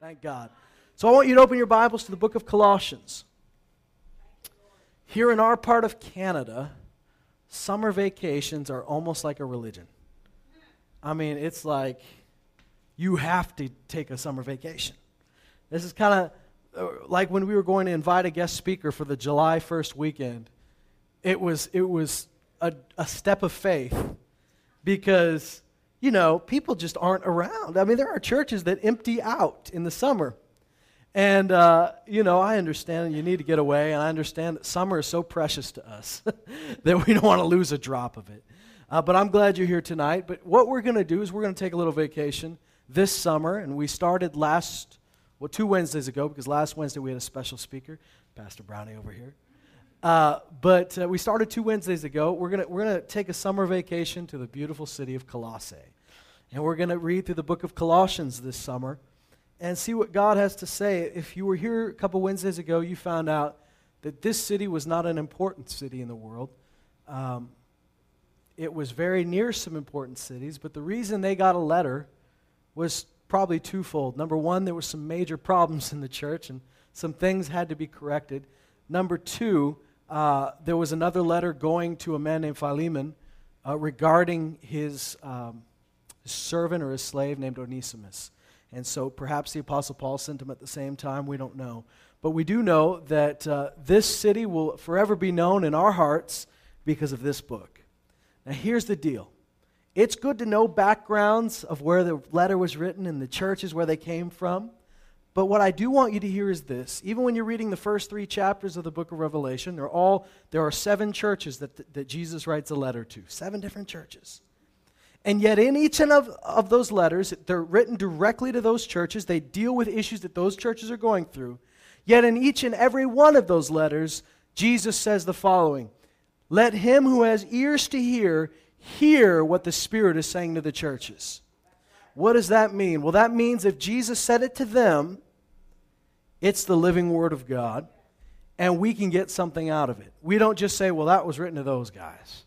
Thank God. So I want you to open your Bibles to the book of Colossians. Here in our part of Canada, summer vacations are almost like a religion. I mean, it's like you have to take a summer vacation. This is kind of uh, like when we were going to invite a guest speaker for the July 1st weekend. It was, it was a, a step of faith because, you know, people just aren't around. I mean, there are churches that empty out in the summer. And, uh, you know, I understand you need to get away, and I understand that summer is so precious to us that we don't want to lose a drop of it. Uh, but I'm glad you're here tonight. But what we're going to do is we're going to take a little vacation this summer, and we started last, well, two Wednesdays ago, because last Wednesday we had a special speaker, Pastor Brownie over here. Uh, but uh, we started two Wednesdays ago. We're going we're gonna take a summer vacation to the beautiful city of Colossae. And we're going to read through the book of Colossians this summer and see what God has to say. If you were here a couple Wednesdays ago, you found out that this city was not an important city in the world. Um, it was very near some important cities, but the reason they got a letter was probably twofold. Number one, there were some major problems in the church, and some things had to be corrected. Number two, uh, there was another letter going to a man named Philemon uh, regarding his, um, servant or his slave named Onesimus. And so perhaps the Apostle Paul sent him at the same time. We don't know. But we do know that uh, this city will forever be known in our hearts because of this book. Now, here's the deal it's good to know backgrounds of where the letter was written and the churches where they came from. But what I do want you to hear is this. Even when you're reading the first three chapters of the book of Revelation, they're all, there are seven churches that, that Jesus writes a letter to, seven different churches. And yet, in each and of, of those letters, they're written directly to those churches. They deal with issues that those churches are going through. Yet, in each and every one of those letters, Jesus says the following Let him who has ears to hear hear what the Spirit is saying to the churches. What does that mean? Well, that means if Jesus said it to them, it's the living Word of God, and we can get something out of it. We don't just say, well, that was written to those guys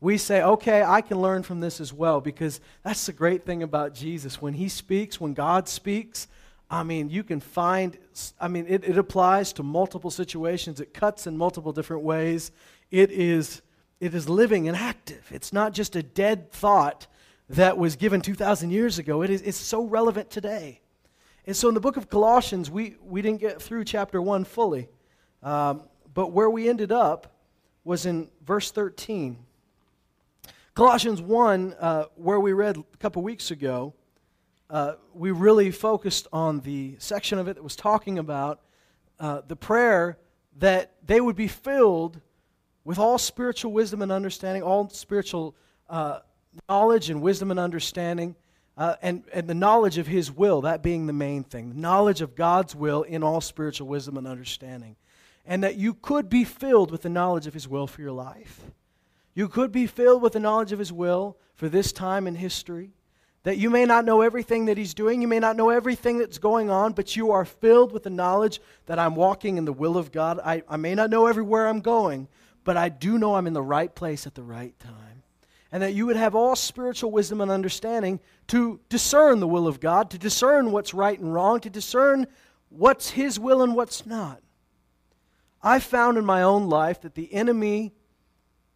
we say, okay, I can learn from this as well because that's the great thing about Jesus. When he speaks, when God speaks, I mean, you can find, I mean, it, it applies to multiple situations, it cuts in multiple different ways. It is, it is living and active. It's not just a dead thought that was given 2,000 years ago, it is, it's so relevant today. And so in the book of Colossians, we, we didn't get through chapter 1 fully, um, but where we ended up was in verse 13. Colossians 1, uh, where we read a couple weeks ago, uh, we really focused on the section of it that was talking about uh, the prayer that they would be filled with all spiritual wisdom and understanding, all spiritual uh, knowledge and wisdom and understanding, uh, and, and the knowledge of His will, that being the main thing. The knowledge of God's will in all spiritual wisdom and understanding. And that you could be filled with the knowledge of His will for your life. You could be filled with the knowledge of His will for this time in history. That you may not know everything that He's doing, you may not know everything that's going on, but you are filled with the knowledge that I'm walking in the will of God. I, I may not know everywhere I'm going, but I do know I'm in the right place at the right time. And that you would have all spiritual wisdom and understanding to discern the will of God, to discern what's right and wrong, to discern what's His will and what's not. I found in my own life that the enemy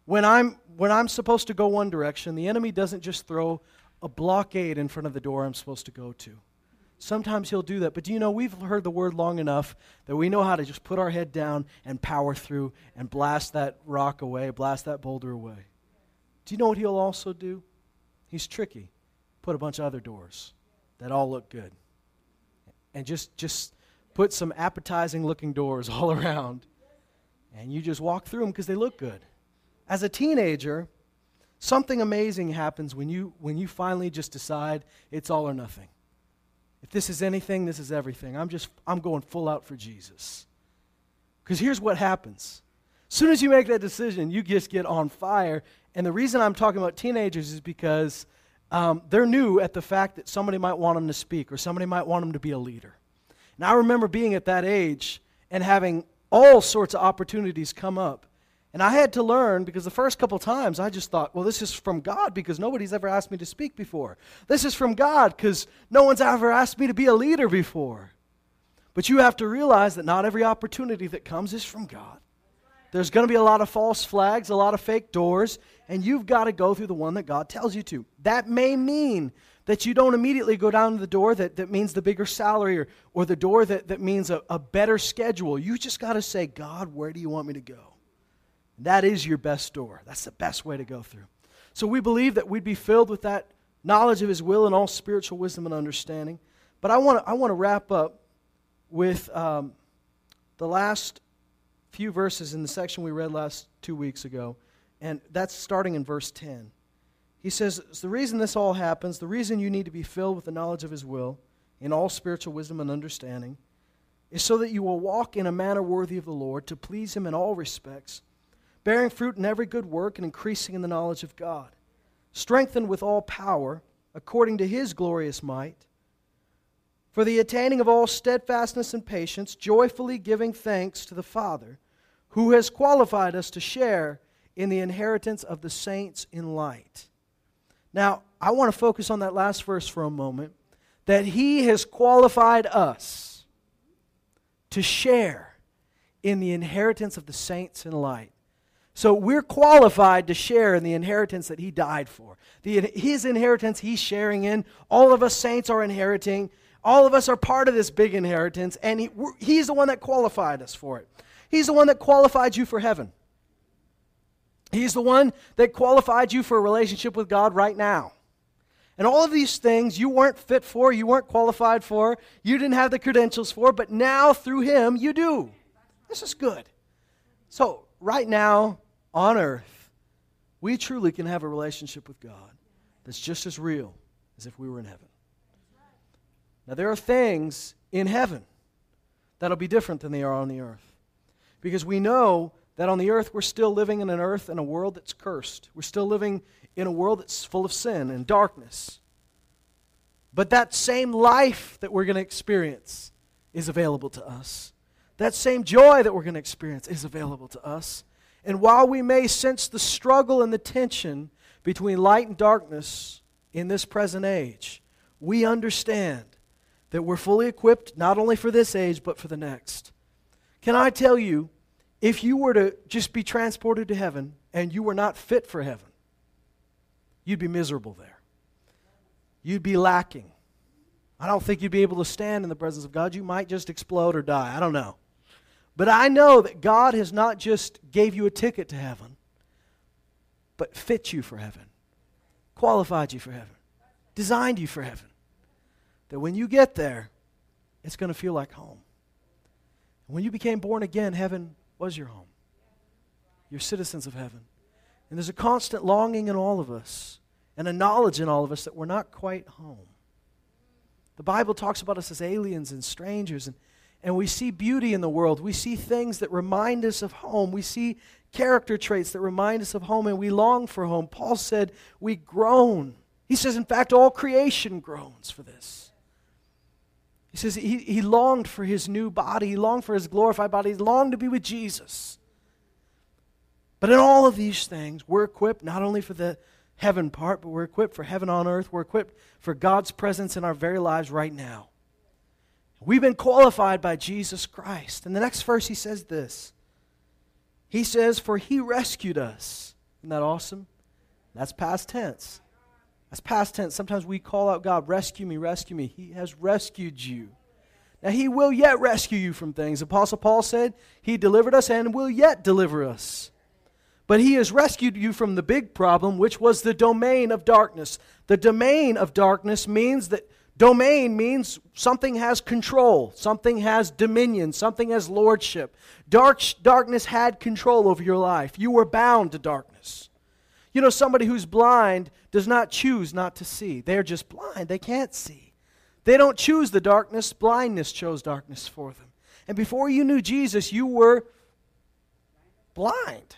when I'm, when I'm supposed to go one direction, the enemy doesn't just throw a blockade in front of the door I'm supposed to go to. Sometimes he'll do that. But do you know, we've heard the word long enough that we know how to just put our head down and power through and blast that rock away, blast that boulder away. Do you know what he'll also do? He's tricky. Put a bunch of other doors that all look good. And just, just put some appetizing looking doors all around. And you just walk through them because they look good as a teenager, something amazing happens when you, when you finally just decide it's all or nothing. If this is anything, this is everything. I'm just, I'm going full out for Jesus. Because here's what happens. As soon as you make that decision, you just get on fire. And the reason I'm talking about teenagers is because um, they're new at the fact that somebody might want them to speak or somebody might want them to be a leader. And I remember being at that age and having all sorts of opportunities come up And I had to learn because the first couple times I just thought, well, this is from God because nobody's ever asked me to speak before. This is from God because no one's ever asked me to be a leader before. But you have to realize that not every opportunity that comes is from God. There's going to be a lot of false flags, a lot of fake doors, and you've got to go through the one that God tells you to. That may mean that you don't immediately go down to the door that, that means the bigger salary or, or the door that, that means a, a better schedule. You just got to say, God, where do you want me to go? That is your best door. That's the best way to go through. So we believe that we'd be filled with that knowledge of His will and all spiritual wisdom and understanding. But I want to I want to wrap up with um, the last few verses in the section we read last two weeks ago, and that's starting in verse 10. He says, The reason this all happens, the reason you need to be filled with the knowledge of His will in all spiritual wisdom and understanding, is so that you will walk in a manner worthy of the Lord, to please Him in all respects bearing fruit in every good work and increasing in the knowledge of God, strengthened with all power according to his glorious might, for the attaining of all steadfastness and patience, joyfully giving thanks to the Father, who has qualified us to share in the inheritance of the saints in light. Now, I want to focus on that last verse for a moment that he has qualified us to share in the inheritance of the saints in light. So we're qualified to share in the inheritance that he died for. The, his inheritance he's sharing in. All of us saints are inheriting. All of us are part of this big inheritance, and he, he's the one that qualified us for it. He's the one that qualified you for heaven. He's the one that qualified you for a relationship with God right now. And all of these things you weren't fit for, you weren't qualified for, you didn't have the credentials for, but now through Him you do. This is good. So, right now, on earth, we truly can have a relationship with God that's just as real as if we were in heaven. Now, there are things in heaven that'll be different than they are on the earth. Because we know that on the earth, we're still living in an earth and a world that's cursed. We're still living in a world that's full of sin and darkness. But that same life that we're going to experience is available to us. That same joy that we're going to experience is available to us. And while we may sense the struggle and the tension between light and darkness in this present age, we understand that we're fully equipped not only for this age, but for the next. Can I tell you, if you were to just be transported to heaven and you were not fit for heaven, you'd be miserable there. You'd be lacking. I don't think you'd be able to stand in the presence of God. You might just explode or die. I don't know. But I know that God has not just gave you a ticket to heaven, but fit you for heaven, qualified you for heaven, designed you for heaven. That when you get there, it's going to feel like home. When you became born again, heaven was your home. You're citizens of heaven. And there's a constant longing in all of us and a knowledge in all of us that we're not quite home. The Bible talks about us as aliens and strangers and and we see beauty in the world. We see things that remind us of home. We see character traits that remind us of home, and we long for home. Paul said, We groan. He says, in fact, all creation groans for this. He says he, he longed for his new body, he longed for his glorified body, he longed to be with Jesus. But in all of these things, we're equipped not only for the heaven part, but we're equipped for heaven on earth. We're equipped for God's presence in our very lives right now. We've been qualified by Jesus Christ. And the next verse, he says this He says, For he rescued us. Isn't that awesome? That's past tense. That's past tense. Sometimes we call out God, rescue me, rescue me. He has rescued you. Now, he will yet rescue you from things. Apostle Paul said, He delivered us and will yet deliver us. But he has rescued you from the big problem, which was the domain of darkness. The domain of darkness means that Domain means something has control, something has dominion, something has lordship. Dark, darkness had control over your life. You were bound to darkness. You know, somebody who's blind does not choose not to see. They're just blind. They can't see. They don't choose the darkness, blindness chose darkness for them. And before you knew Jesus, you were blind.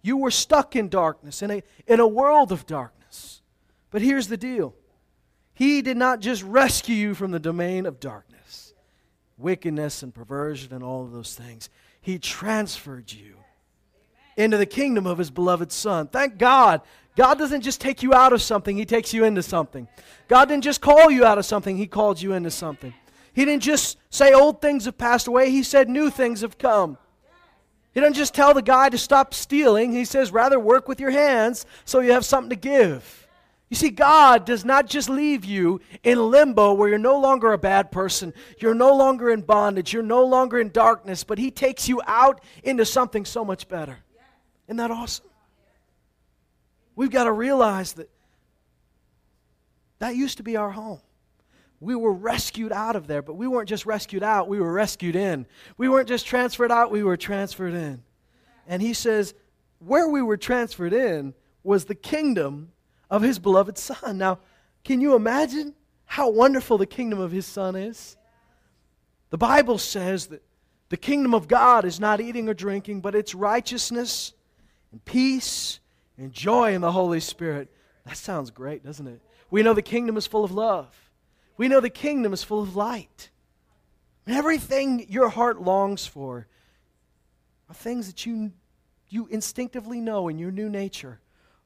You were stuck in darkness, in a, in a world of darkness. But here's the deal he did not just rescue you from the domain of darkness, wickedness, and perversion, and all of those things. He transferred you into the kingdom of his beloved Son. Thank God. God doesn't just take you out of something, he takes you into something. God didn't just call you out of something, he called you into something. He didn't just say old things have passed away, he said new things have come. He doesn't just tell the guy to stop stealing, he says rather work with your hands so you have something to give. You see, God does not just leave you in limbo where you're no longer a bad person, you're no longer in bondage, you're no longer in darkness, but He takes you out into something so much better. Isn't that awesome? We've got to realize that that used to be our home. We were rescued out of there, but we weren't just rescued out, we were rescued in. We weren't just transferred out, we were transferred in. And He says, where we were transferred in was the kingdom of his beloved Son. Now, can you imagine how wonderful the kingdom of his Son is? The Bible says that the kingdom of God is not eating or drinking, but it's righteousness and peace and joy in the Holy Spirit. That sounds great, doesn't it? We know the kingdom is full of love. We know the kingdom is full of light. And everything your heart longs for are things that you, you instinctively know in your new nature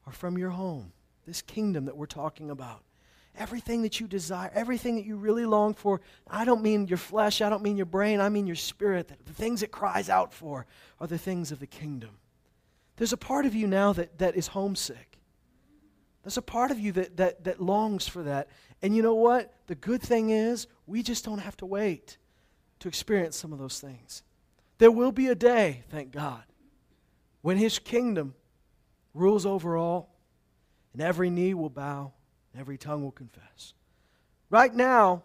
are from your home this kingdom that we're talking about. Everything that you desire, everything that you really long for, I don't mean your flesh, I don't mean your brain, I mean your spirit. The things it cries out for are the things of the kingdom. There's a part of you now that, that is homesick. There's a part of you that, that, that longs for that. And you know what? The good thing is, we just don't have to wait to experience some of those things. There will be a day, thank God, when His kingdom rules over all and every knee will bow, and every tongue will confess. Right now,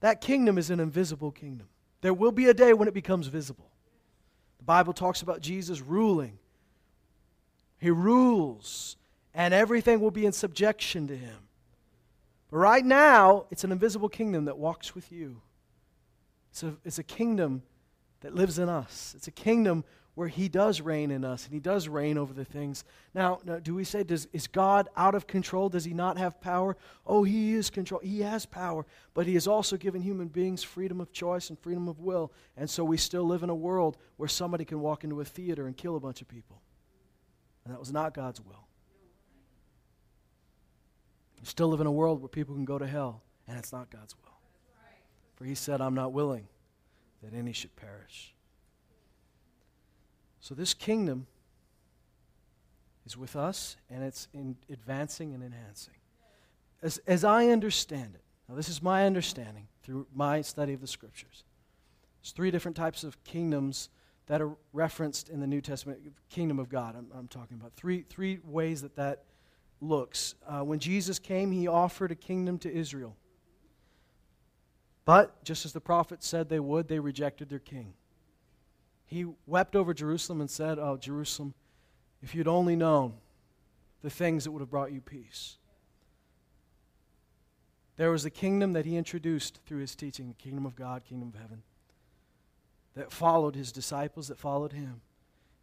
that kingdom is an invisible kingdom. There will be a day when it becomes visible. The Bible talks about Jesus ruling. He rules, and everything will be in subjection to him. But right now, it's an invisible kingdom that walks with you. It's a, it's a kingdom that lives in us. It's a kingdom where He does reign in us and He does reign over the things. Now, now do we say, does, is God out of control? Does He not have power? Oh, He is control. He has power, but He has also given human beings freedom of choice and freedom of will. And so we still live in a world where somebody can walk into a theater and kill a bunch of people. And that was not God's will. We still live in a world where people can go to hell, and it's not God's will. For He said, I'm not willing that any should perish so this kingdom is with us and it's in advancing and enhancing. As, as I understand it, now this is my understanding through my study of the scriptures. There's three different types of kingdoms that are referenced in the New Testament, kingdom of God, I'm, I'm talking about. Three, three ways that that looks. Uh, when Jesus came, he offered a kingdom to Israel. But, just as the prophets said they would, they rejected their king. He wept over Jerusalem and said, Oh, Jerusalem, if you'd only known the things that would have brought you peace. There was a kingdom that he introduced through his teaching the kingdom of God, kingdom of heaven, that followed his disciples, that followed him.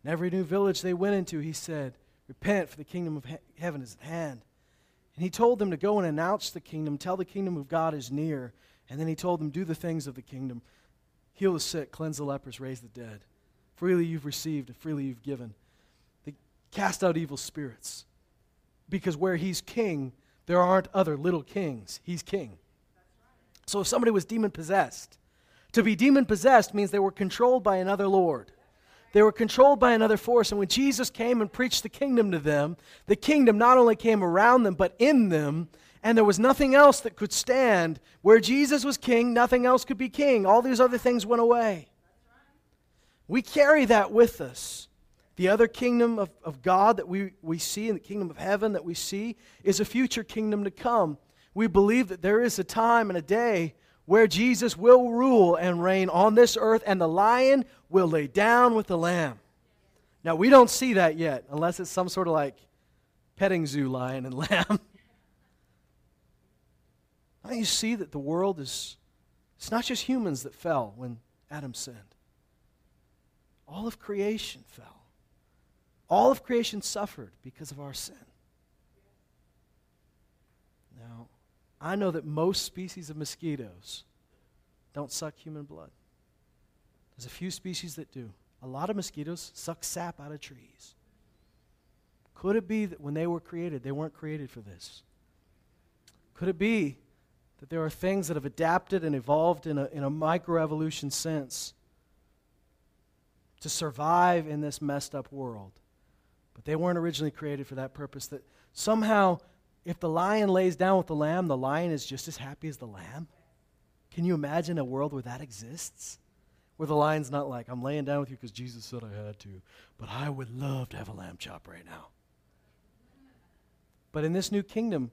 In every new village they went into, he said, Repent, for the kingdom of he- heaven is at hand. And he told them to go and announce the kingdom, tell the kingdom of God is near. And then he told them, Do the things of the kingdom heal the sick, cleanse the lepers, raise the dead. Freely you've received, freely you've given. They cast out evil spirits. Because where he's king, there aren't other little kings. He's king. So if somebody was demon possessed, to be demon possessed means they were controlled by another Lord. They were controlled by another force. And when Jesus came and preached the kingdom to them, the kingdom not only came around them, but in them. And there was nothing else that could stand. Where Jesus was king, nothing else could be king. All these other things went away. We carry that with us. The other kingdom of, of God that we, we see in the kingdom of heaven that we see is a future kingdom to come. We believe that there is a time and a day where Jesus will rule and reign on this earth, and the lion will lay down with the lamb. Now, we don't see that yet, unless it's some sort of like petting zoo lion and lamb. now you see that the world is, it's not just humans that fell when Adam sinned. All of creation fell. All of creation suffered because of our sin. Now, I know that most species of mosquitoes don't suck human blood. There's a few species that do. A lot of mosquitoes suck sap out of trees. Could it be that when they were created, they weren't created for this? Could it be that there are things that have adapted and evolved in a, in a microevolution sense to survive in this messed up world? But they weren't originally created for that purpose. That somehow, if the lion lays down with the lamb, the lion is just as happy as the lamb? Can you imagine a world where that exists? Where the lion's not like, I'm laying down with you because Jesus said I had to, but I would love to have a lamb chop right now. But in this new kingdom,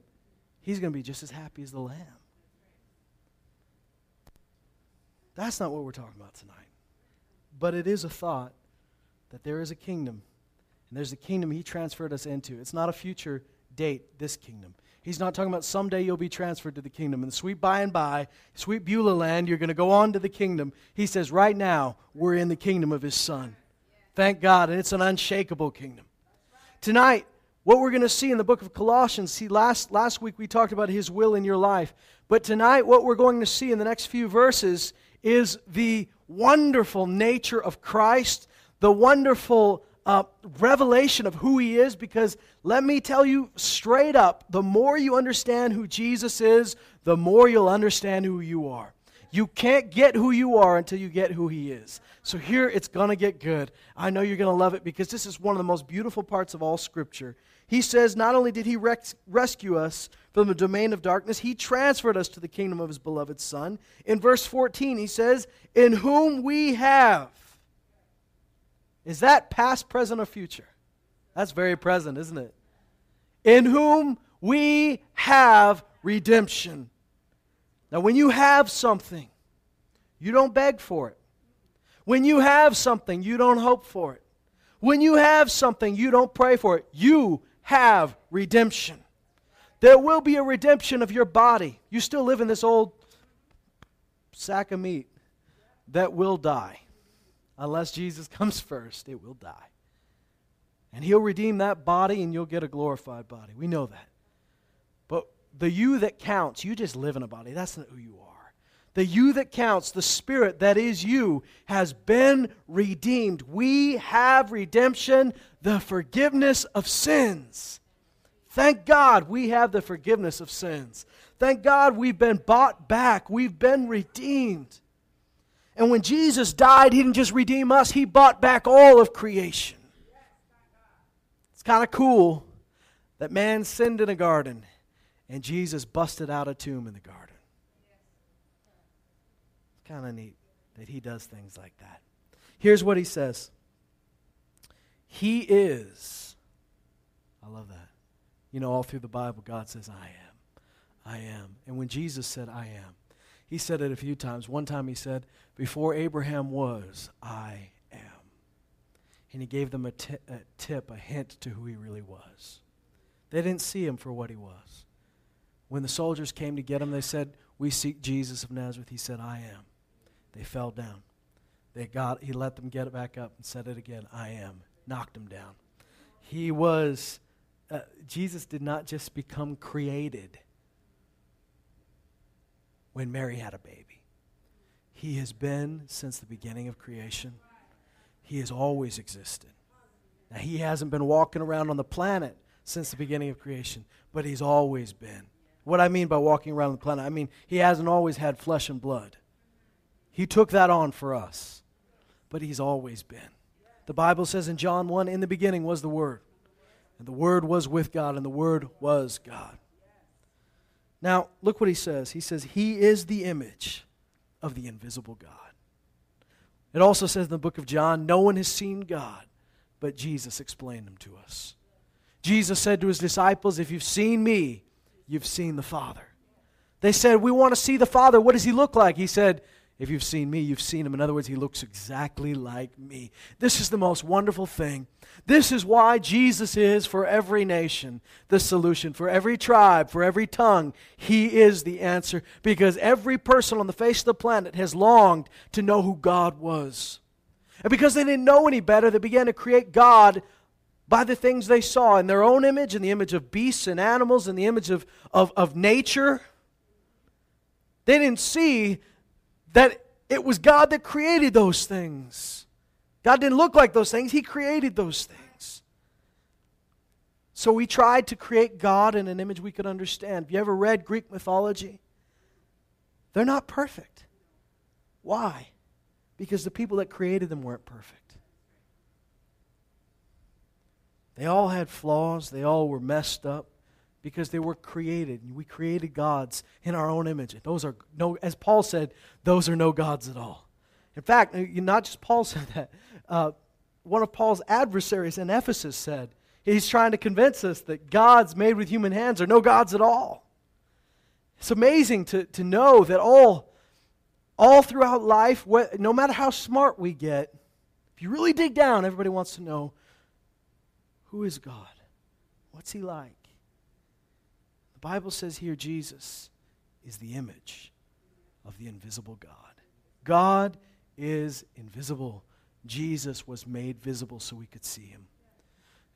he's going to be just as happy as the lamb. That's not what we're talking about tonight. But it is a thought that there is a kingdom, and there's a kingdom he transferred us into. It's not a future date, this kingdom. He's not talking about someday you'll be transferred to the kingdom. In the sweet by and by, sweet Beulah land, you're going to go on to the kingdom. He says, right now, we're in the kingdom of his son. Thank God, and it's an unshakable kingdom. Tonight, what we're going to see in the book of Colossians, see, last, last week we talked about his will in your life. But tonight, what we're going to see in the next few verses is the wonderful nature of Christ, the wonderful uh, revelation of who he is. Because let me tell you straight up the more you understand who Jesus is, the more you'll understand who you are. You can't get who you are until you get who He is. So here it's going to get good. I know you're going to love it because this is one of the most beautiful parts of all Scripture. He says, Not only did He res- rescue us from the domain of darkness, He transferred us to the kingdom of His beloved Son. In verse 14, He says, In whom we have. Is that past, present, or future? That's very present, isn't it? In whom we have redemption now, when you have something, you don't beg for it. When you have something, you don't hope for it. When you have something, you don't pray for it. You have redemption. There will be a redemption of your body. You still live in this old sack of meat that will die. Unless Jesus comes first, it will die. And he'll redeem that body and you'll get a glorified body. We know that But the you that counts, you just live in a body. That's not who you are. The you that counts, the spirit that is you, has been redeemed. We have redemption, the forgiveness of sins. Thank God we have the forgiveness of sins. Thank God we've been bought back, we've been redeemed. And when Jesus died, He didn't just redeem us, He bought back all of creation. It's kind of cool that man sinned in a garden and Jesus busted out a tomb in the garden. It's kind of neat that he does things like that. Here's what he says He is. I love that. You know, all through the Bible, God says, I am. I am. And when Jesus said, I am, he said it a few times. One time he said, Before Abraham was, I am. And he gave them a, t- a tip, a hint to who he really was. They didn't see him for what he was. When the soldiers came to get him, they said, We seek Jesus of Nazareth. He said, I am. They fell down. They got, he let them get it back up and said it again, I am. Knocked him down. He was, uh, Jesus did not just become created when Mary had a baby. He has been since the beginning of creation. He has always existed. Now, he hasn't been walking around on the planet since the beginning of creation, but he's always been. What I mean by walking around on the planet, I mean he hasn't always had flesh and blood. He took that on for us, but he's always been. The Bible says in John 1 In the beginning was the Word, and the Word was with God, and the Word was God. Now, look what he says. He says, He is the image of the invisible God. It also says in the book of John, No one has seen God, but Jesus explained him to us. Jesus said to his disciples, If you've seen me, you've seen the Father. They said, We want to see the Father. What does he look like? He said, If you've seen me, you've seen him. In other words, he looks exactly like me. This is the most wonderful thing. This is why Jesus is for every nation the solution, for every tribe, for every tongue. He is the answer because every person on the face of the planet has longed to know who God was. And because they didn't know any better, they began to create God by the things they saw in their own image, in the image of beasts and animals, in the image of, of, of nature. They didn't see that it was God that created those things. God didn't look like those things, He created those things. So we tried to create God in an image we could understand. Have you ever read Greek mythology? They're not perfect. Why? Because the people that created them weren't perfect. They all had flaws, they all were messed up because they were created. We created gods in our own image. Those are no, as Paul said, those are no gods at all. In fact, not just Paul said that. Uh, one of Paul's adversaries in Ephesus said, he's trying to convince us that gods made with human hands are no gods at all. It's amazing to, to know that all, all throughout life, what, no matter how smart we get, if you really dig down, everybody wants to know who is God? What's he like? Bible says here Jesus is the image of the invisible God. God is invisible. Jesus was made visible so we could see him.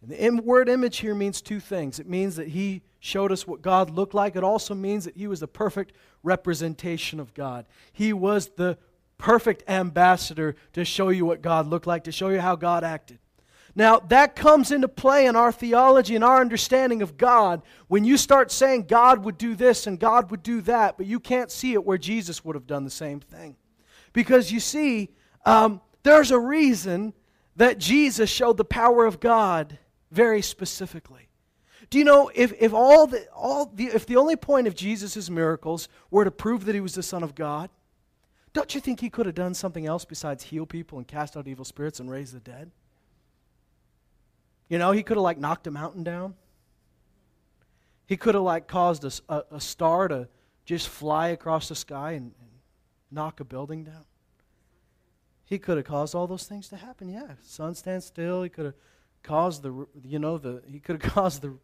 And the word image here means two things. It means that he showed us what God looked like. It also means that he was the perfect representation of God. He was the perfect ambassador to show you what God looked like, to show you how God acted. Now, that comes into play in our theology and our understanding of God when you start saying God would do this and God would do that, but you can't see it where Jesus would have done the same thing. Because you see, um, there's a reason that Jesus showed the power of God very specifically. Do you know if, if all the all the if the only point of Jesus' miracles were to prove that he was the Son of God, don't you think he could have done something else besides heal people and cast out evil spirits and raise the dead? You know, he could have like knocked a mountain down. He could have like caused a, a, a star to just fly across the sky and, and knock a building down. He could have caused all those things to happen. Yeah, sun stand still. He could have caused the, you know, the he could have caused the,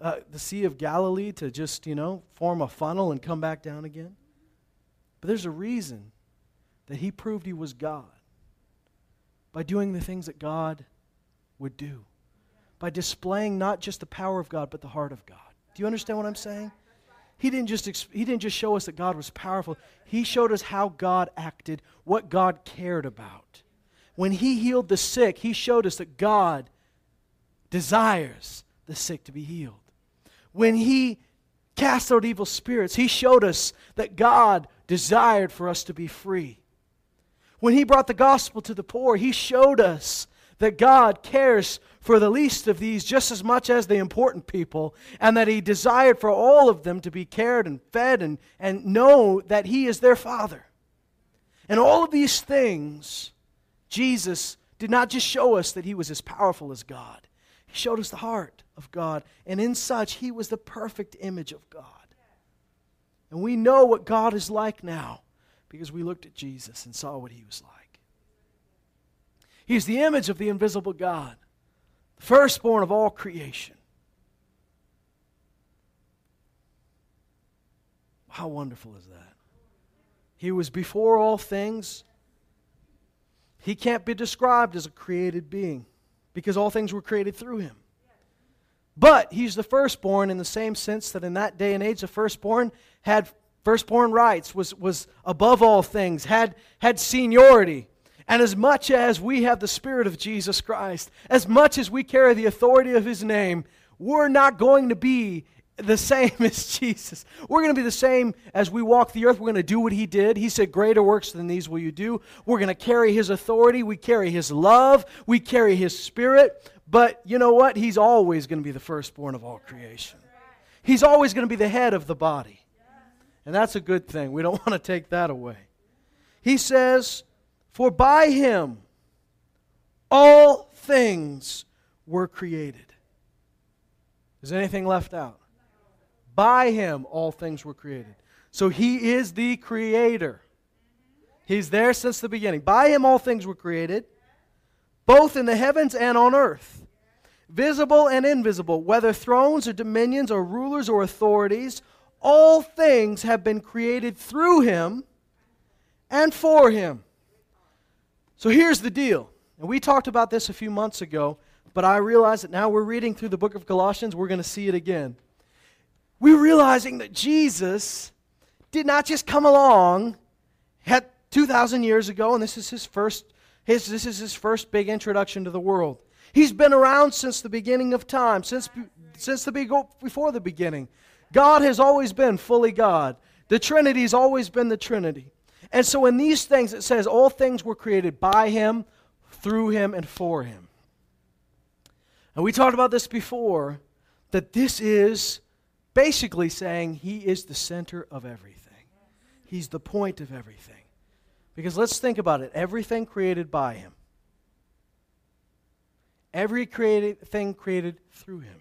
uh, the Sea of Galilee to just, you know, form a funnel and come back down again. But there's a reason that he proved he was God by doing the things that God would do, by displaying not just the power of God, but the heart of God. Do you understand what I'm saying? He didn't just he didn't just show us that God was powerful. He showed us how God acted, what God cared about. When he healed the sick, he showed us that God desires the sick to be healed. When he cast out evil spirits, he showed us that God desired for us to be free. When he brought the gospel to the poor, he showed us that God cares for the least of these just as much as the important people, and that He desired for all of them to be cared and fed and, and know that He is their Father. And all of these things, Jesus did not just show us that He was as powerful as God, He showed us the heart of God, and in such, He was the perfect image of God. And we know what God is like now because we looked at Jesus and saw what He was like. He's the image of the invisible God the firstborn of all creation. How wonderful is that? He was before all things. He can't be described as a created being because all things were created through him. But he's the firstborn in the same sense that in that day and age, the firstborn had firstborn rights, was, was above all things, had, had seniority. And as much as we have the Spirit of Jesus Christ, as much as we carry the authority of His name, we're not going to be the same as Jesus. We're going to be the same as we walk the earth. We're going to do what He did. He said, Greater works than these will you do. We're going to carry His authority. We carry His love. We carry His Spirit. But you know what? He's always going to be the firstborn of all creation. He's always going to be the head of the body. And that's a good thing. We don't want to take that away. He says, for by him all things were created. Is anything left out? By him all things were created. So he is the creator. He's there since the beginning. By him all things were created, both in the heavens and on earth, visible and invisible, whether thrones or dominions or rulers or authorities, all things have been created through him and for him. So here's the deal. And we talked about this a few months ago, but I realize that now we're reading through the book of Colossians, we're going to see it again. We're realizing that Jesus did not just come along had 2,000 years ago, and this is his first His, this is his first big introduction to the world. He's been around since the beginning of time, since, since the before the beginning. God has always been fully God. The Trinity has always been the Trinity. And so in these things, it says all things were created by him, through him, and for him. And we talked about this before that this is basically saying he is the center of everything, he's the point of everything. Because let's think about it everything created by him, every created thing created through him.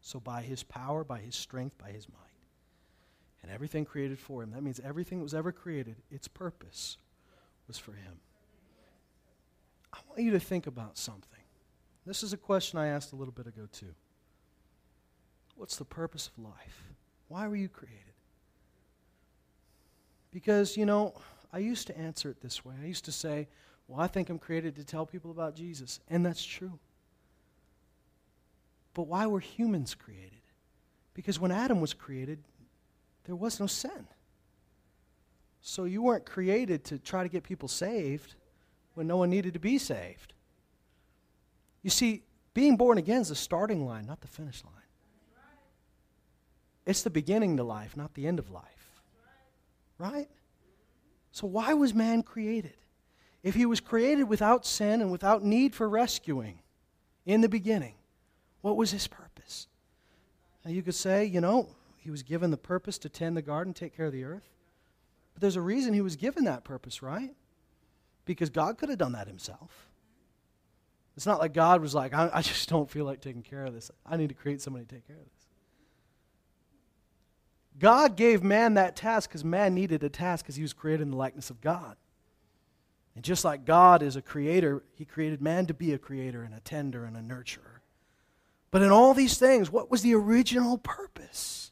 So by his power, by his strength, by his might. And everything created for him. That means everything that was ever created, its purpose was for him. I want you to think about something. This is a question I asked a little bit ago, too. What's the purpose of life? Why were you created? Because, you know, I used to answer it this way. I used to say, well, I think I'm created to tell people about Jesus. And that's true. But why were humans created? Because when Adam was created, there was no sin. So you weren't created to try to get people saved when no one needed to be saved. You see, being born again is the starting line, not the finish line. It's the beginning to life, not the end of life. Right? So, why was man created? If he was created without sin and without need for rescuing in the beginning, what was his purpose? Now, you could say, you know, he was given the purpose to tend the garden, take care of the earth. But there's a reason he was given that purpose, right? Because God could have done that himself. It's not like God was like, I, I just don't feel like taking care of this. I need to create somebody to take care of this. God gave man that task because man needed a task because he was created in the likeness of God. And just like God is a creator, he created man to be a creator and a tender and a nurturer. But in all these things, what was the original purpose?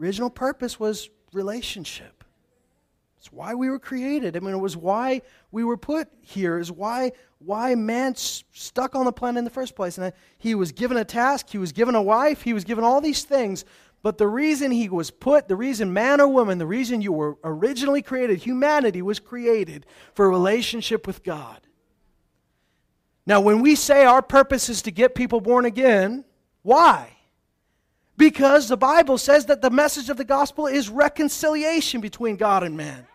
Original purpose was relationship. It's why we were created. I mean, it was why we were put here. Is why why man stuck on the planet in the first place. And uh, he was given a task. He was given a wife. He was given all these things but the reason he was put, the reason man or woman, the reason you were originally created, humanity was created for a relationship with God. Now, when we say our purpose is to get people born again, why? Because the Bible says that the message of the gospel is reconciliation between God and man.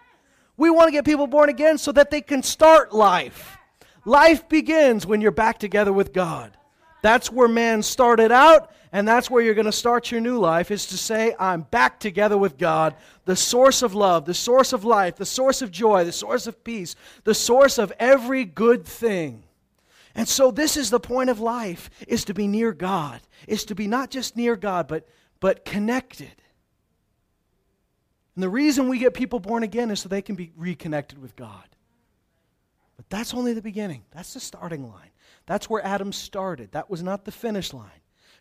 We want to get people born again so that they can start life. Life begins when you're back together with God. That's where man started out, and that's where you're going to start your new life is to say, I'm back together with God, the source of love, the source of life, the source of joy, the source of peace, the source of every good thing. And so this is the point of life is to be near God, is to be not just near God, but, but connected. And the reason we get people born again is so they can be reconnected with God. But that's only the beginning. That's the starting line. That's where Adam started. That was not the finish line.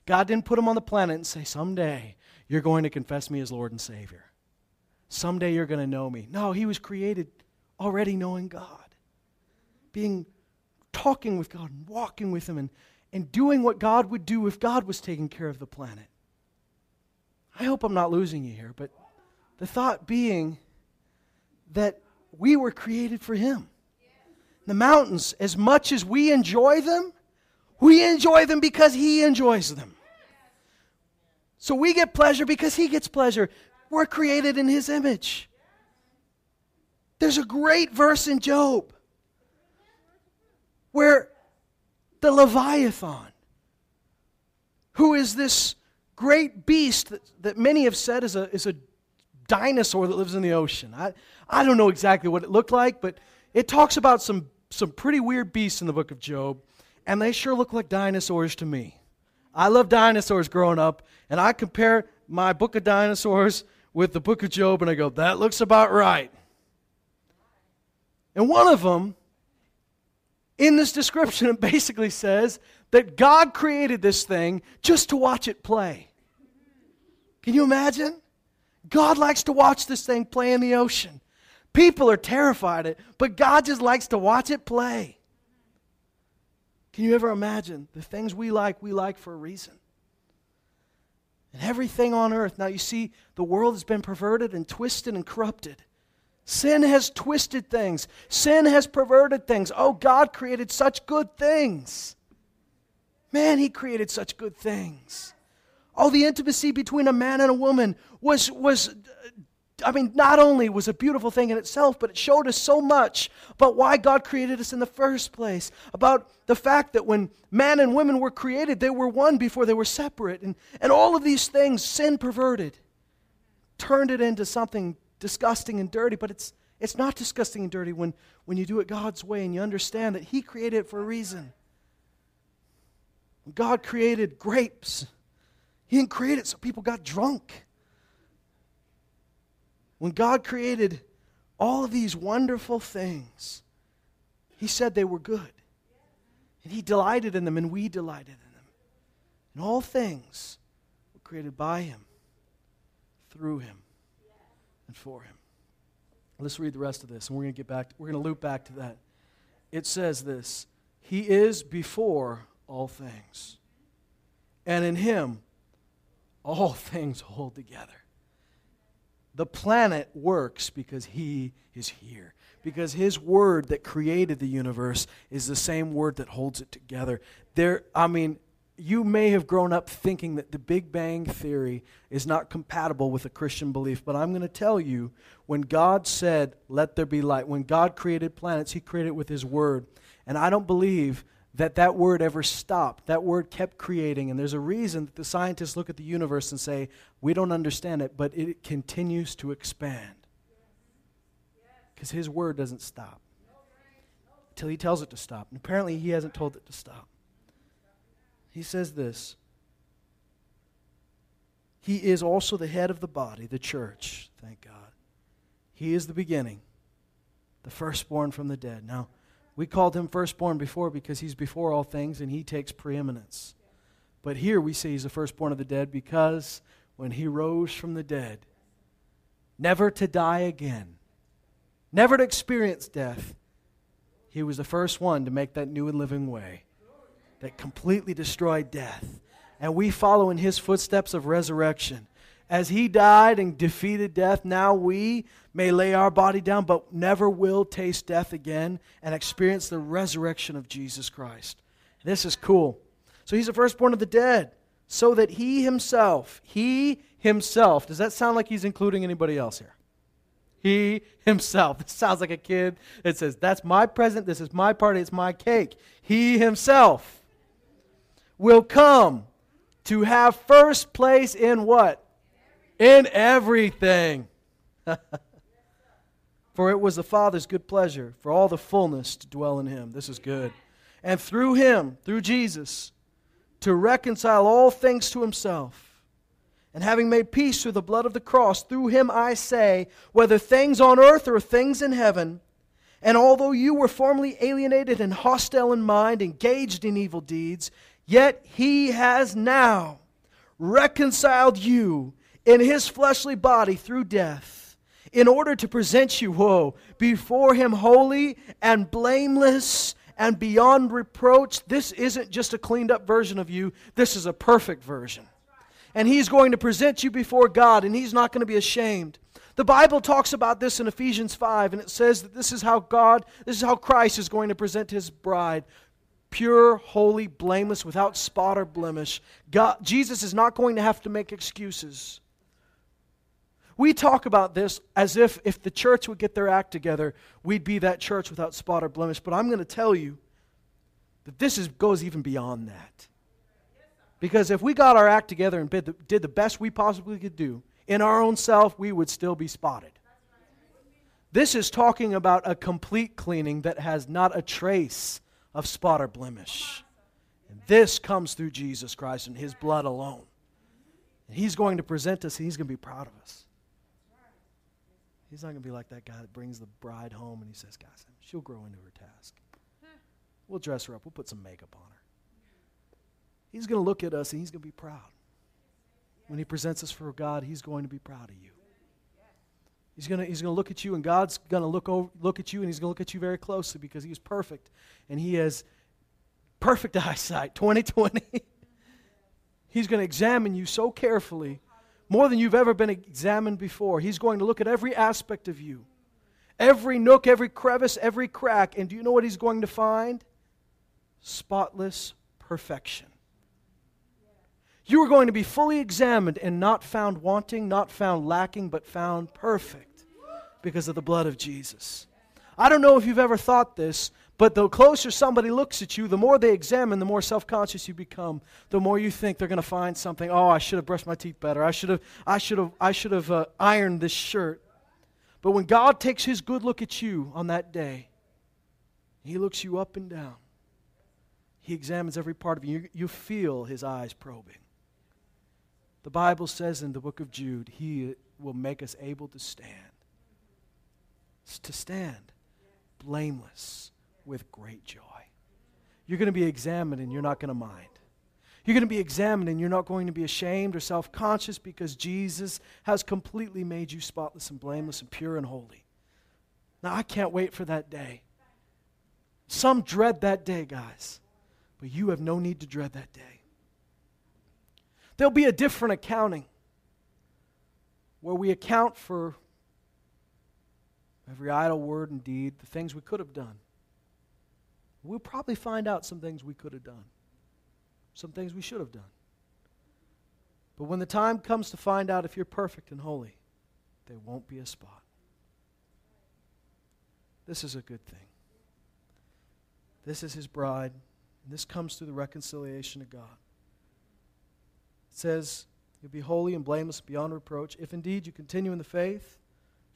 God didn't put him on the planet and say, Someday you're going to confess me as Lord and Savior. Someday you're going to know me. No, he was created already knowing God, being talking with God and walking with him and, and doing what God would do if God was taking care of the planet. I hope I'm not losing you here, but the thought being that we were created for him the mountains, as much as we enjoy them, we enjoy them because He enjoys them. So we get pleasure because He gets pleasure. We're created in His image. There's a great verse in Job where the Leviathan, who is this great beast that, that many have said is a, is a dinosaur that lives in the ocean. I, I don't know exactly what it looked like, but it talks about some some pretty weird beasts in the book of Job, and they sure look like dinosaurs to me. I love dinosaurs growing up, and I compare my book of dinosaurs with the book of Job, and I go, that looks about right. And one of them, in this description, it basically says that God created this thing just to watch it play. Can you imagine? God likes to watch this thing play in the ocean. People are terrified it, but God just likes to watch it play. Can you ever imagine the things we like, we like for a reason? And everything on earth. Now, you see, the world has been perverted and twisted and corrupted. Sin has twisted things, sin has perverted things. Oh, God created such good things. Man, He created such good things. Oh, the intimacy between a man and a woman was, was I mean, not only was a beautiful thing in itself, but it showed us so much about why God created us in the first place. About the fact that when man and women were created, they were one before they were separate. And, and all of these things, sin perverted, turned it into something disgusting and dirty. But it's, it's not disgusting and dirty when, when you do it God's way and you understand that He created it for a reason. God created grapes, He didn't create it so people got drunk. When God created all of these wonderful things, He said they were good. And He delighted in them, and we delighted in them. And all things were created by Him, through Him, and for Him. Let's read the rest of this, and we're going to get back. To, we're going to loop back to that. It says this He is before all things, and in Him all things hold together. The planet works because He is here. Because His word that created the universe is the same word that holds it together. There, I mean, you may have grown up thinking that the Big Bang Theory is not compatible with a Christian belief, but I'm going to tell you when God said, Let there be light, when God created planets, He created it with His Word. And I don't believe that that word ever stopped. That word kept creating. And there's a reason that the scientists look at the universe and say, we don't understand it, but it continues to expand. Because his word doesn't stop until he tells it to stop. And apparently, he hasn't told it to stop. He says this He is also the head of the body, the church. Thank God. He is the beginning, the firstborn from the dead. Now, we called him firstborn before because he's before all things and he takes preeminence. But here we say he's the firstborn of the dead because when he rose from the dead, never to die again, never to experience death, he was the first one to make that new and living way that completely destroyed death. And we follow in his footsteps of resurrection. As he died and defeated death, now we may lay our body down, but never will taste death again and experience the resurrection of Jesus Christ. This is cool. So he's the firstborn of the dead, so that he himself, he himself, does that sound like he's including anybody else here? He himself. This sounds like a kid that says, That's my present, this is my party, it's my cake. He himself will come to have first place in what? In everything. For it was the Father's good pleasure for all the fullness to dwell in him. This is good. And through him, through Jesus, to reconcile all things to himself. And having made peace through the blood of the cross, through him I say, whether things on earth or things in heaven, and although you were formerly alienated and hostile in mind, engaged in evil deeds, yet he has now reconciled you in his fleshly body through death in order to present you, whoa, before Him holy and blameless and beyond reproach. This isn't just a cleaned up version of you, this is a perfect version. And He's going to present you before God, and He's not going to be ashamed. The Bible talks about this in Ephesians 5, and it says that this is how God, this is how Christ is going to present His bride pure, holy, blameless, without spot or blemish. God, Jesus is not going to have to make excuses. We talk about this as if if the church would get their act together, we'd be that church without spot or blemish. But I'm going to tell you that this is, goes even beyond that. Because if we got our act together and did the, did the best we possibly could do in our own self, we would still be spotted. This is talking about a complete cleaning that has not a trace of spot or blemish. And this comes through Jesus Christ and His blood alone. And He's going to present us and He's going to be proud of us. He's not going to be like that guy that brings the bride home and he says, Guys, she'll grow into her task. We'll dress her up, we'll put some makeup on her. He's going to look at us and he's going to be proud. When he presents us for God, he's going to be proud of you. He's going he's to look at you, and God's going to look, over, look at you, and he's going to look at you very closely because he's perfect. And he has perfect eyesight, 2020. he's going to examine you so carefully more than you've ever been examined before. He's going to look at every aspect of you. every nook, every crevice, every crack. And do you know what he's going to find? Spotless perfection. You are going to be fully examined and not found wanting, not found lacking, but found perfect because of the blood of Jesus. I don't know if you've ever thought this, but the closer somebody looks at you, the more they examine, the more self conscious you become. The more you think they're going to find something. Oh, I should have brushed my teeth better. I should have, I should have, I should have uh, ironed this shirt. But when God takes his good look at you on that day, he looks you up and down. He examines every part of you. You, you feel his eyes probing. The Bible says in the book of Jude, he will make us able to stand. To stand blameless with great joy. You're going to be examined and you're not going to mind. You're going to be examined and you're not going to be ashamed or self conscious because Jesus has completely made you spotless and blameless and pure and holy. Now, I can't wait for that day. Some dread that day, guys, but you have no need to dread that day. There'll be a different accounting where we account for every idle word and deed, the things we could have done. We'll probably find out some things we could have done, some things we should have done. But when the time comes to find out if you're perfect and holy, there won't be a spot. This is a good thing. This is his bride, and this comes through the reconciliation of God. It says, You'll be holy and blameless beyond reproach, if indeed you continue in the faith,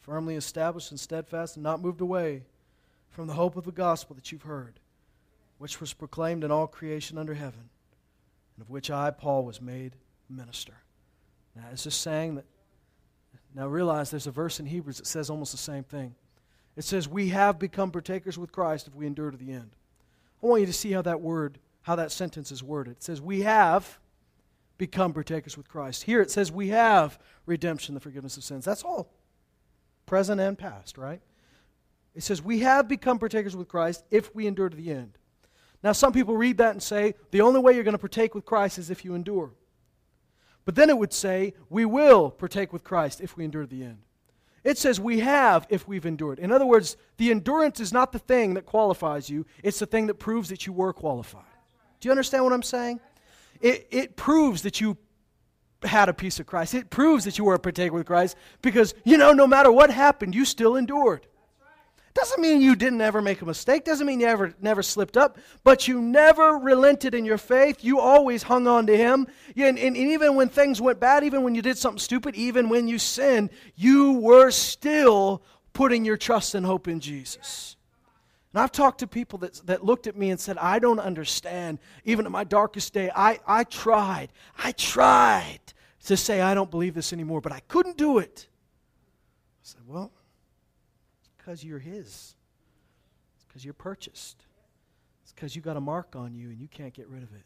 firmly established and steadfast, and not moved away from the hope of the gospel that you've heard which was proclaimed in all creation under heaven, and of which I, Paul, was made minister. Now, it's just saying that. Now, realize there's a verse in Hebrews that says almost the same thing. It says, We have become partakers with Christ if we endure to the end. I want you to see how that word, how that sentence is worded. It says, We have become partakers with Christ. Here it says, We have redemption, the forgiveness of sins. That's all. Present and past, right? It says, We have become partakers with Christ if we endure to the end. Now, some people read that and say, the only way you're going to partake with Christ is if you endure. But then it would say, we will partake with Christ if we endure to the end. It says we have if we've endured. In other words, the endurance is not the thing that qualifies you, it's the thing that proves that you were qualified. Do you understand what I'm saying? It, it proves that you had a piece of Christ. It proves that you were a partaker with Christ because, you know, no matter what happened, you still endured. Doesn't mean you didn't ever make a mistake. Doesn't mean you ever never slipped up. But you never relented in your faith. You always hung on to Him. And, and, and even when things went bad, even when you did something stupid, even when you sinned, you were still putting your trust and hope in Jesus. And I've talked to people that, that looked at me and said, I don't understand. Even at my darkest day, I, I tried. I tried to say, I don't believe this anymore, but I couldn't do it. I said, Well, because you're His. It's because you're purchased. It's because you got a mark on you and you can't get rid of it.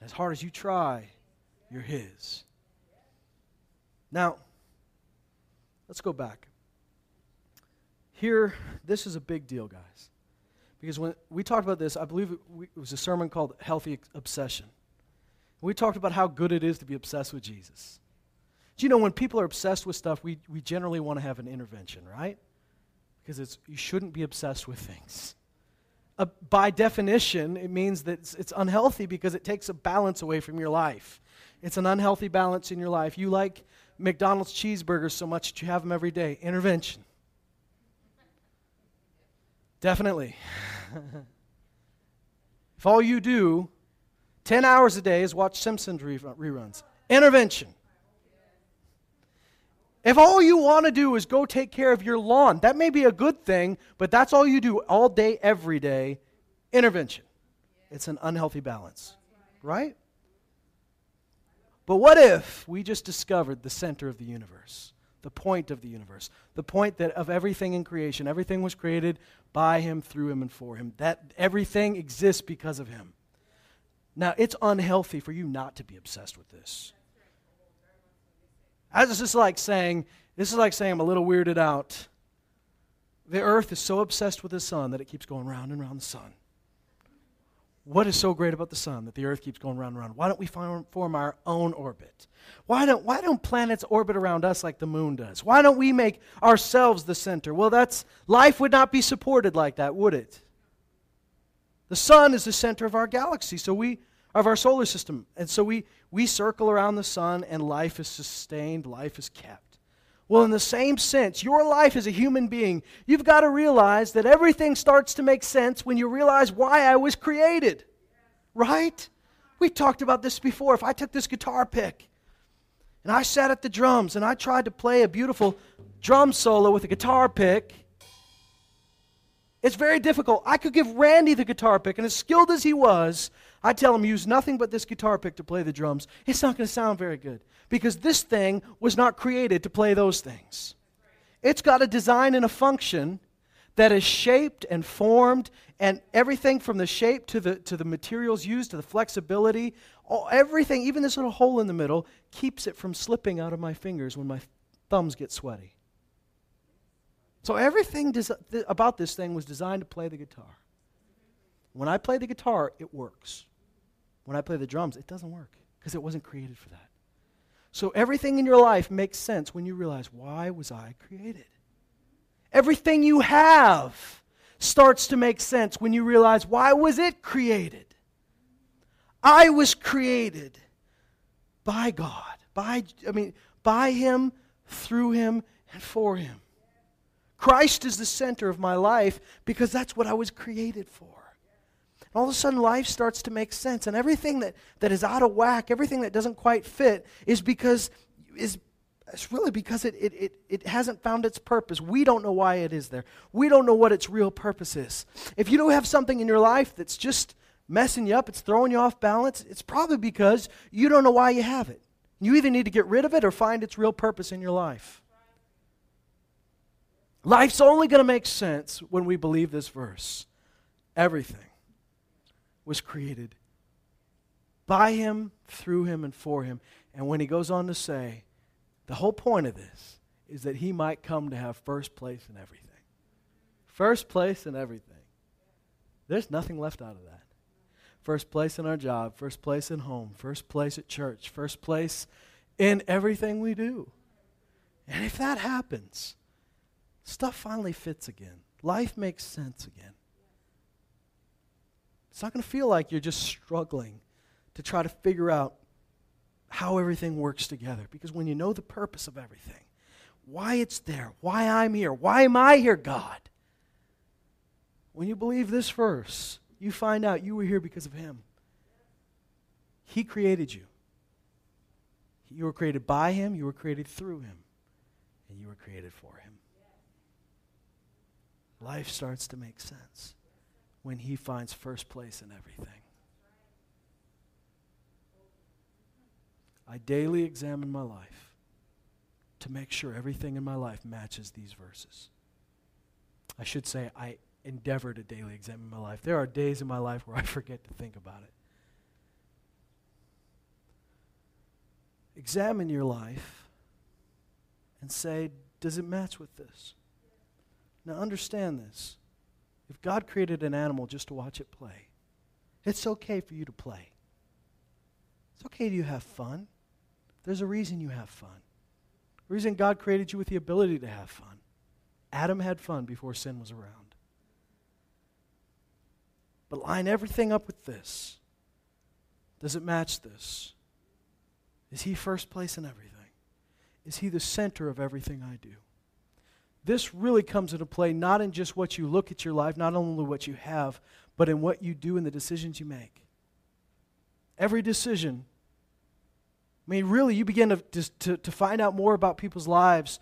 As hard as you try, you're His. Now, let's go back. Here, this is a big deal, guys. Because when we talked about this, I believe it, was a sermon called Healthy Obsession. We talked about how good it is to be obsessed with Jesus. Do you know when people are obsessed with stuff, we, we generally want to have an intervention, right? because it's, you shouldn't be obsessed with things. Uh, by definition, it means that it's, it's unhealthy because it takes a balance away from your life. It's an unhealthy balance in your life. You like McDonald's cheeseburgers so much that you have them every day. Intervention. Definitely. if all you do 10 hours a day is watch Simpsons reruns, intervention. If all you want to do is go take care of your lawn, that may be a good thing, but that's all you do all day, every day. Intervention. It's an unhealthy balance, right? But what if we just discovered the center of the universe, the point of the universe, the point that of everything in creation, everything was created by Him, through Him, and for Him, that everything exists because of Him? Now, it's unhealthy for you not to be obsessed with this. This is like saying, this is like saying I'm a little weirded out. The earth is so obsessed with the sun that it keeps going round and round the sun. What is so great about the sun that the earth keeps going round and round? Why don't we form, form our own orbit? Why don't, why don't planets orbit around us like the moon does? Why don't we make ourselves the center? Well, that's life would not be supported like that, would it? The sun is the center of our galaxy, so we of our solar system. And so we, we circle around the sun and life is sustained, life is kept. Well, in the same sense, your life as a human being, you've got to realize that everything starts to make sense when you realize why I was created. Right? We talked about this before. If I took this guitar pick and I sat at the drums and I tried to play a beautiful drum solo with a guitar pick, it's very difficult. I could give Randy the guitar pick, and as skilled as he was, I tell him use nothing but this guitar pick to play the drums. It's not going to sound very good because this thing was not created to play those things. It's got a design and a function that is shaped and formed, and everything from the shape to the, to the materials used to the flexibility, all, everything, even this little hole in the middle, keeps it from slipping out of my fingers when my thumbs get sweaty. So everything des- th- about this thing was designed to play the guitar. When I play the guitar, it works. When I play the drums, it doesn't work because it wasn't created for that. So everything in your life makes sense when you realize why was I created? Everything you have starts to make sense when you realize why was it created? I was created by God, by I mean by him, through him and for him. Christ is the center of my life because that's what I was created for. All of a sudden, life starts to make sense. And everything that, that is out of whack, everything that doesn't quite fit, is because is it's really because it, it, it, it hasn't found its purpose. We don't know why it is there. We don't know what its real purpose is. If you don't have something in your life that's just messing you up, it's throwing you off balance, it's probably because you don't know why you have it. You either need to get rid of it or find its real purpose in your life. Life's only going to make sense when we believe this verse. Everything was created by him, through him, and for him. And when he goes on to say, the whole point of this is that he might come to have first place in everything. First place in everything. There's nothing left out of that. First place in our job, first place in home, first place at church, first place in everything we do. And if that happens, stuff finally fits again. Life makes sense again. It's not going to feel like you're just struggling to try to figure out how everything works together. Because when you know the purpose of everything, why it's there, why I'm here, why am I here, God? When you believe this verse, you find out you were here because of Him. He created you. You were created by Him, you were created through Him, and you were created for Him. Life starts to make sense when He finds first place in everything. I daily examine my life to make sure everything in my life matches these verses. I should say, I endeavor to daily examine my life. There are days in my life where I forget to think about it. Examine your life and say, does it match with this? Now, understand this. If God created an animal just to watch it play, it's okay for you to play. It's okay to have fun. There's a reason you have fun. The reason God created you with the ability to have fun. Adam had fun before sin was around. But line everything up with this. Does it match this? Is he first place in everything? Is he the center of everything I do? This really comes into play not in just what you look at your life, not only what you have, but in what you do and the decisions you make. Every decision. I mean, really, you begin to, to, to find out more about people's lives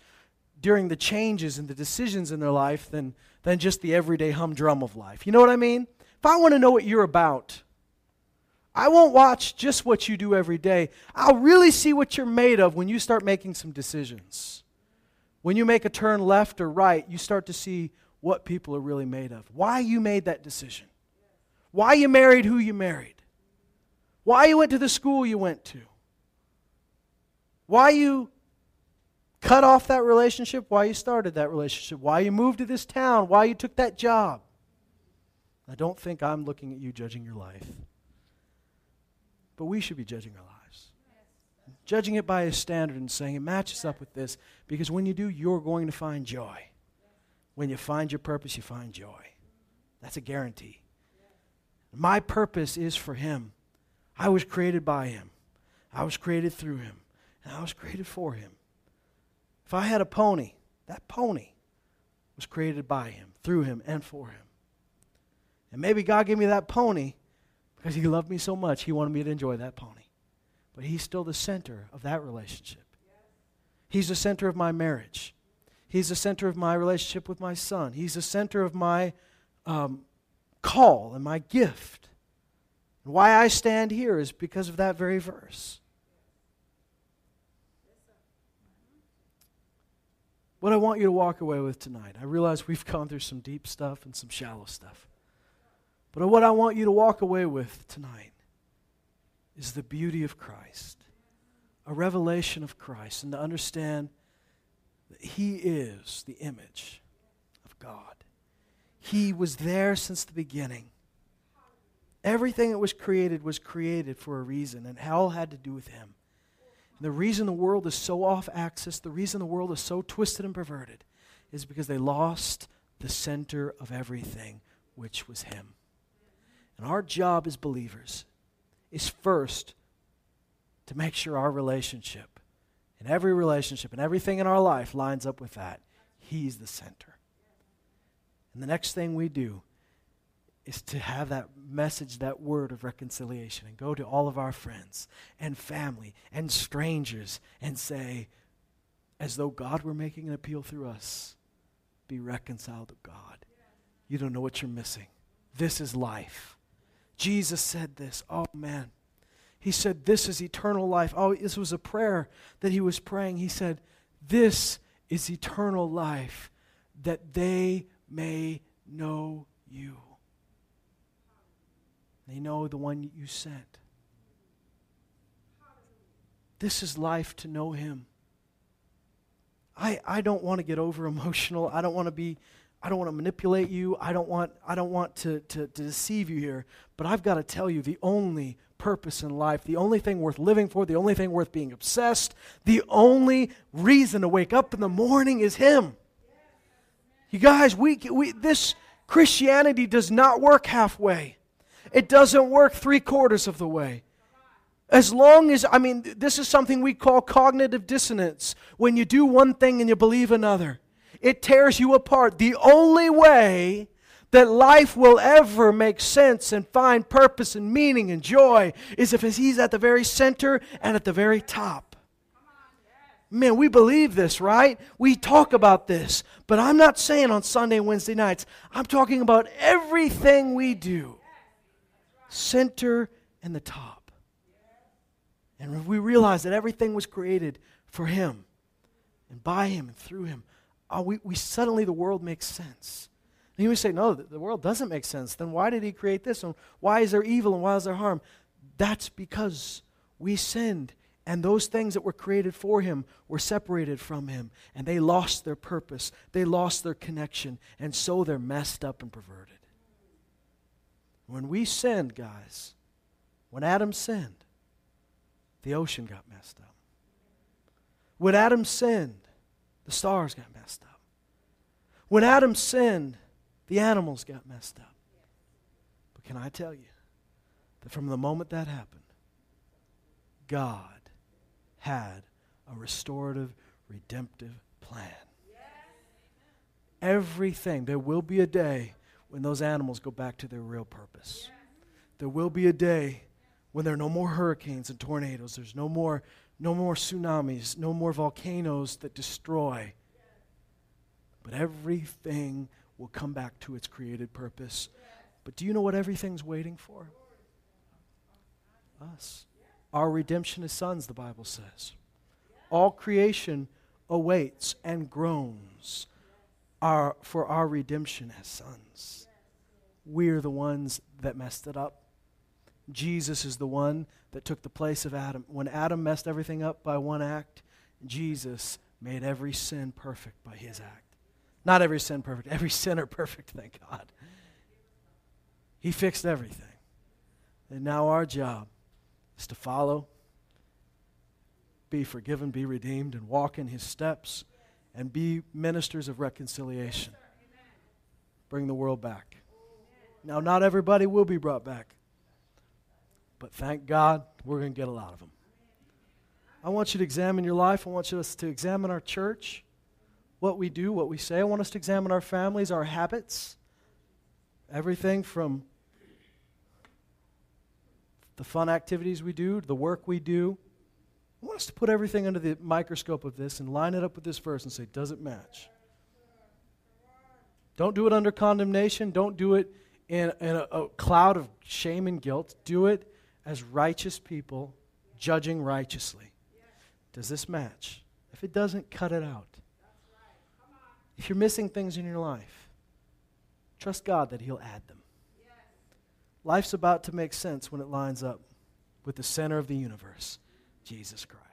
during the changes and the decisions in their life than, than just the everyday humdrum of life. You know what I mean? If I want to know what you're about, I won't watch just what you do every day. I'll really see what you're made of when you start making some decisions. When you make a turn left or right, you start to see what people are really made of. Why you made that decision. Why you married who you married. Why you went to the school you went to. Why you cut off that relationship, why you started that relationship, why you moved to this town, why you took that job. I don't think I'm looking at you judging your life. But we should be judging our lives. Judging it by a standard and saying it matches up with this because when you do, you're going to find joy. When you find your purpose, you find joy. That's a guarantee. My purpose is for Him. I was created by Him, I was created through Him, and I was created for Him. If I had a pony, that pony was created by Him, through Him, and for Him. And maybe God gave me that pony because He loved me so much, He wanted me to enjoy that pony. But He's still the center of that relationship. He's the center of my marriage. He's the center of my relationship with my son. He's the center of my um, call and my gift. And why I stand here is because of that very verse. What I want you to walk away with tonight, I realize we've gone through some deep stuff and some shallow stuff. But what I want you to walk away with tonight is the beauty of Christ, a revelation of Christ, and to understand that He is the image of God. He was there since the beginning. Everything that was created was created for a reason, and hell had to do with Him. And the reason the world is so off axis, the reason the world is so twisted and perverted, is because they lost the center of everything, which was Him. And our job as believers is first to make sure our relationship and every relationship and everything in our life lines up with that. He's the center. And the next thing we do is to have that message, that word of reconciliation, and go to all of our friends and family and strangers and say, as though God were making an appeal through us, be reconciled to God. You don't know what you're missing. This is life. Jesus said this. Oh, man. He said, This is eternal life. Oh, this was a prayer that he was praying. He said, This is eternal life, that they may know you. They know the one you sent. This is life to know him. I, I don't want to get over emotional. I don't want to be I don't want to manipulate you. I don't want, I don't want to, to, to deceive you here. But I've got to tell you the only purpose in life, the only thing worth living for, the only thing worth being obsessed, the only reason to wake up in the morning is Him. You guys, we, we, this Christianity does not work halfway, it doesn't work three quarters of the way. As long as, I mean, this is something we call cognitive dissonance. When you do one thing and you believe another it tears you apart. The only way that life will ever make sense and find purpose and meaning and joy is if He's at the very center and at the very top. Man, we believe this, right? We talk about this. But I'm not saying on Sunday and Wednesday nights. I'm talking about everything we do. Center and the top. And we realize that everything was created for Him and by Him and through Him oh, we, we suddenly the world makes sense. And you would say, no, the, world doesn't make sense. Then why did he create this? And why is there evil and why is there harm? That's because we sinned. And those things that were created for him were separated from him. And they lost their purpose. They lost their connection. And so they're messed up and perverted. When we sinned, guys, when Adam sinned, the ocean got messed up. When Adam sinned, the stars got. When Adam sinned, the animals got messed up. But can I tell you that from the moment that happened, God had a restorative, redemptive plan. Everything. There will be a day when those animals go back to their real purpose. There will be a day when there are no more hurricanes and tornadoes. There's no more no more tsunamis, no more volcanoes that destroy. But everything will come back to its created purpose. But do you know what everything's waiting for? Us. Our redemption as sons, the Bible says. All creation awaits and groans our, for our redemption as sons. We're the ones that messed it up. Jesus is the one that took the place of Adam. When Adam messed everything up by one act, Jesus made every sin perfect by his act. Not every sin perfect, every sinner perfect, thank God. He fixed everything. And now our job is to follow, be forgiven, be redeemed, and walk in his steps and be ministers of reconciliation. Bring the world back. Now, not everybody will be brought back, but thank God we're going to get a lot of them. I want you to examine your life. I want us to examine our church, what we do, what we say. I want us to examine our families, our habits, everything from the fun activities we do, the work we do. I want us to put everything under the microscope of this and line it up with this verse and say, does it match? Don't do it under condemnation. Don't do it in, in a, a cloud of shame and guilt. Do it as righteous people judging righteously. Does this match? If it doesn't, cut it out. If you're missing things in your life, trust God that He'll add them. Life's about to make sense when it lines up with the center of the universe, Jesus Christ.